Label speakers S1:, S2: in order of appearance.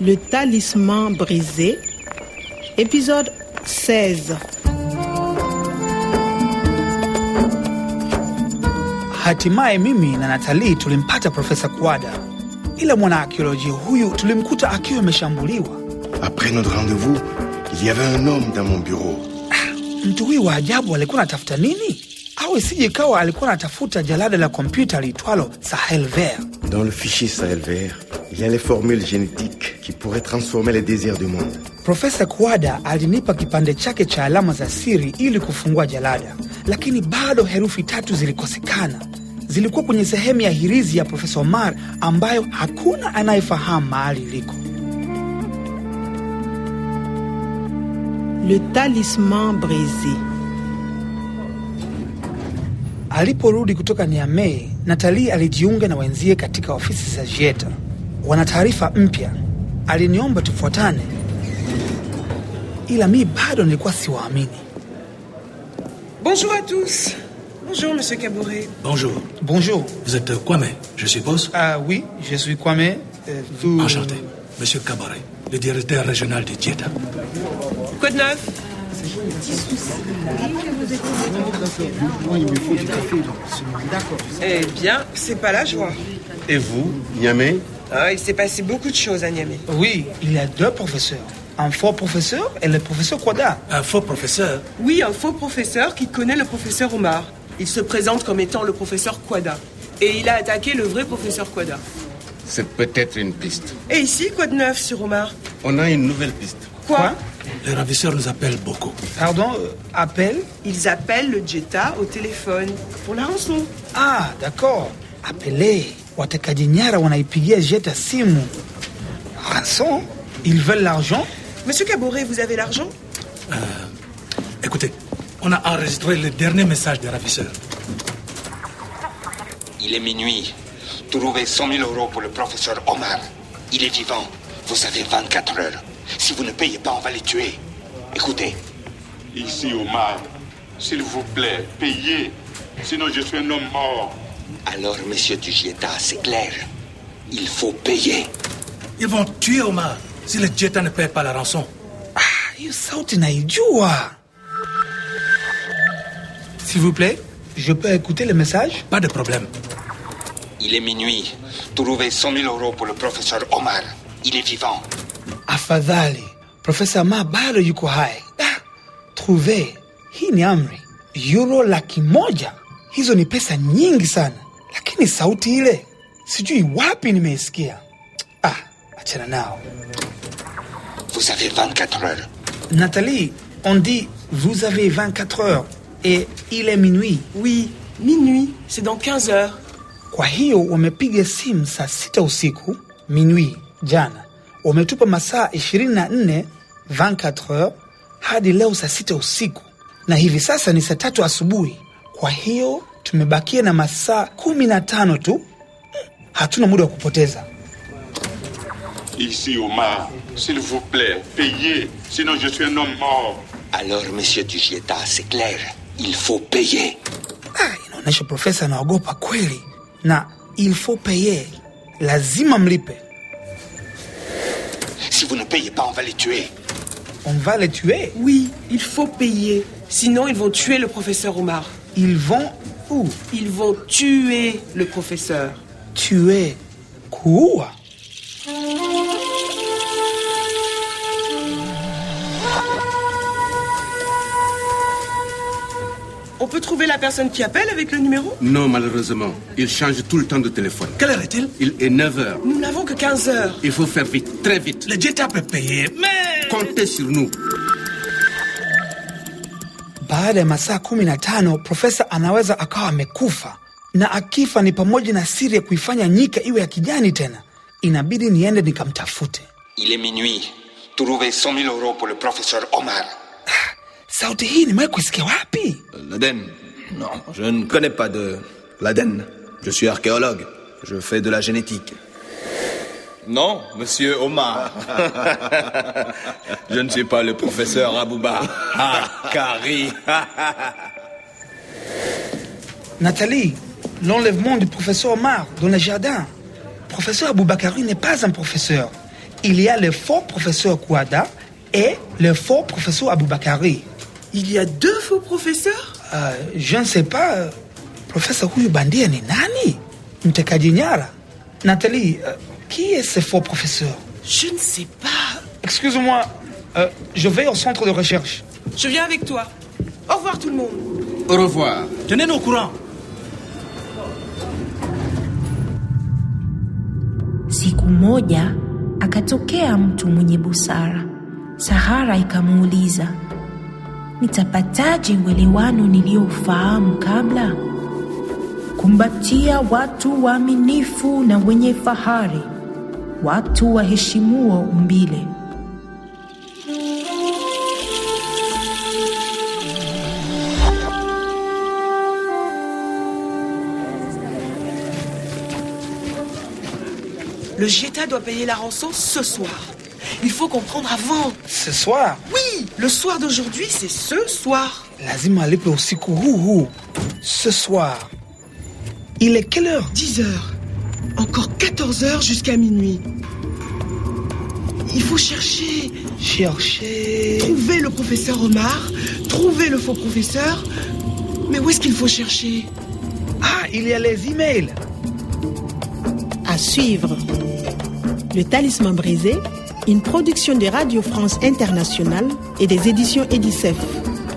S1: Le talisman brisé, épisode 16.
S2: Hatimaye mimi na Natalii tulimpata Profesa Kuada, ila mwanaakiolojia huyu tulimkuta akiwa ameshambuliwa.
S3: Après notre rendez-vous, il y avait un homme dans mon bureau.
S2: Mtu huyu wa ajabu alikuwa anatafuta nini? Au isije ikawa alikuwa anatafuta jalada la kompyuta liitwalo Sahel Vert.
S3: Dans le fichier Sahel vert, il y a les formules génétiques qui pourrait transformer les désirs du monde.
S2: Profesa Kuada alinipa kipande chake cha alama za siri ili kufungua jalada, lakini bado herufi tatu zilikosekana. Zilikuwa kwenye sehemu ya hirizi ya Profesa Omar ambayo hakuna anayefahamu mahali iliko.
S1: Le talisman brise.
S2: Aliporudi kutoka Niamey, Natali alijiunga na wenzie katika ofisi za Jieta. Wana taarifa mpya. Aliniomba tufuatane, ila mi bado nilikuwa siwaamini.
S4: Bonjour à tous. Bonjour, monsieur Cabouret.
S5: Bonjour,
S2: Bonjour.
S5: vous êtes Kwame, je suppose?
S2: Ah oui, je suis Kwame. Euh, vous-
S5: Enchanté. Monsieur Cabaret, le directeur régional de Dieta.
S4: Code 9. Eh bien, c'est pas la joie.
S3: Et vous, Niamey?
S4: Ah, il s'est passé beaucoup de choses à Niamey.
S2: Oui, il y a deux professeurs. Un faux professeur et le professeur Kwada.
S5: Un faux professeur
S4: Oui, un faux professeur qui connaît le professeur Omar. Il se présente comme étant le professeur Kwada. Et il a attaqué le vrai professeur Kwada.
S3: C'est peut-être une piste.
S4: Et ici, code 9 sur Omar.
S3: On a une nouvelle piste.
S4: Quoi,
S5: Les ravisseurs nous appellent beaucoup.
S2: Pardon, euh, appel
S4: Ils appellent le Jetta au téléphone pour la rançon.
S2: Ah, d'accord. Appelé. Watekaji nyara wanaipigia Jeta simu. Rançon Ils veulent l'argent
S4: Monsieur Cabouret, vous avez l'argent?
S5: Écoutez, on a enregistré le dernier message des ravisseurs.
S6: Il est minuit. Trouvez 100 000 euros pour le professeur Omar. Il est vivant. Vous avez 24 heures. Si vous ne payez pas, on va les tuer. Écoutez,
S7: Ici, Omar, s'il vous plaît, payez. Sinon, je suis un homme mort.
S6: Alors, monsieur Dugieta, c'est clair. Il faut payer.
S5: Ils vont tuer Omar si le Dieta ne paye pas la rançon.
S2: Ah, hiyo sauti naijua. S'il vous plaît, je peux écouter le message?
S5: Pas de problème.
S6: Il est minuit. Trouvez 100 000 euros pour le professeur Omar. Il est vivant.
S2: Afadhali, Profesa Ma bado yuko hai. Ah, trouve, hii ni amri. Euro laki moja, hizo ni pesa nyingi sana, lakini sauti ile sijui wapi nimeisikia. Ah, achana nao.
S6: Vous avez 24 heures.
S2: Nathalie, on dit vous avez 24 heures et il est minuit.
S4: Oui, minuit. C'est dans 15 heures.
S2: Kwa hiyo wamepiga simu saa sita usiku minuit jana, wametupa masaa 24 24 heures hadi leo saa sita usiku, na hivi sasa ni saa tatu asubuhi. Kwa hiyo tumebakia na masaa kumi na tano tu. Hatuna muda wa kupoteza.
S7: Ici, Omar, s'il vous plaît, payez. Sinon, je suis un homme mort.
S6: Alors, monsieur Dugieta, c'est clair. Il faut payer.
S2: Ah, inaonyesha profesa anaogopa kweli, na il faut payer, lazima mlipe.
S6: Si vous ne payez pas, on va les tuer.
S2: On va les tuer?
S4: Oui, il faut payer. Sinon, ils vont tuer le professeur Omar.
S2: Ils vont où?
S4: Ils vont tuer le professeur.
S2: tuer, kuua.
S4: On peut trouver la personne qui appelle avec le numéro?
S8: Non, malheureusement. Il change tout le temps de téléphone.
S5: Quelle heure est-il?
S8: Il est 9 heures.
S4: Nous n'avons que 15 heures.
S8: Il faut faire vite, très vite.
S5: Le Dieta peut payer, mais...
S8: Comptez sur nous.
S2: Baada ya masaa kumi na tano profesa anaweza akawa amekufa, na akifa ni pamoja na siri ya kuifanya nyika iwe ya kijani tena. Inabidi niende nikamtafute.
S6: Il est minuit. Trouvez 100 000 euros pour le professeur Omar.
S2: Sauti hii nimewahi kuisikia wapi?
S9: L'Aden Non, je ne connais pas de l'Aden. Je suis archéologue. Je fais de la génétique. Non, monsieur Omar. je ne suis pas le professeur Abouba. Ah, Kari.
S2: Nathalie, l'enlèvement du professeur Omar dans le jardin. Professeur Aboubakari n'est pas un professeur. il y a le faux professeur Kouada et le faux professeur Aboubakari.
S4: Il y a deux faux professeurs?
S2: Euh, je ne sais pas, euh, profesa huyu bandia ni nani? Nathalie, euh, qui est ce faux professeur?
S4: Je ne sais pas.
S2: Excuse-moi, euh, je vais au centre de recherche.
S4: Je viens avec toi. Au revoir tout le monde.
S8: Au revoir.
S5: Tenez-nous au courant.
S10: Siku moja akatokea mtu mwenye busara. Sahara ikamuuliza, nitapataje uelewano niliofahamu kabla? Kumbatia watu waaminifu na wenye fahari, watu waheshimuo umbile.
S4: Le Jeta doit payer la rançon ce soir. Il faut comprendre avant.
S2: Ce soir,
S4: Oui, le soir d'aujourd'hui, c'est ce soir.
S2: lazima alipe usiku huu huu. Ce soir. Il est quelle heure?
S4: 10 heures. Encore 14 heures jusqu'à minuit. Il faut chercher,
S2: Chercher.
S4: trouver le professeur Omar, trouver le faux professeur. Mais où est-ce qu'il faut chercher?
S2: Ah, il y a les emails.
S1: À suivre. Le Talisman brisé, une production de Radio France Internationale et des éditions Edicef.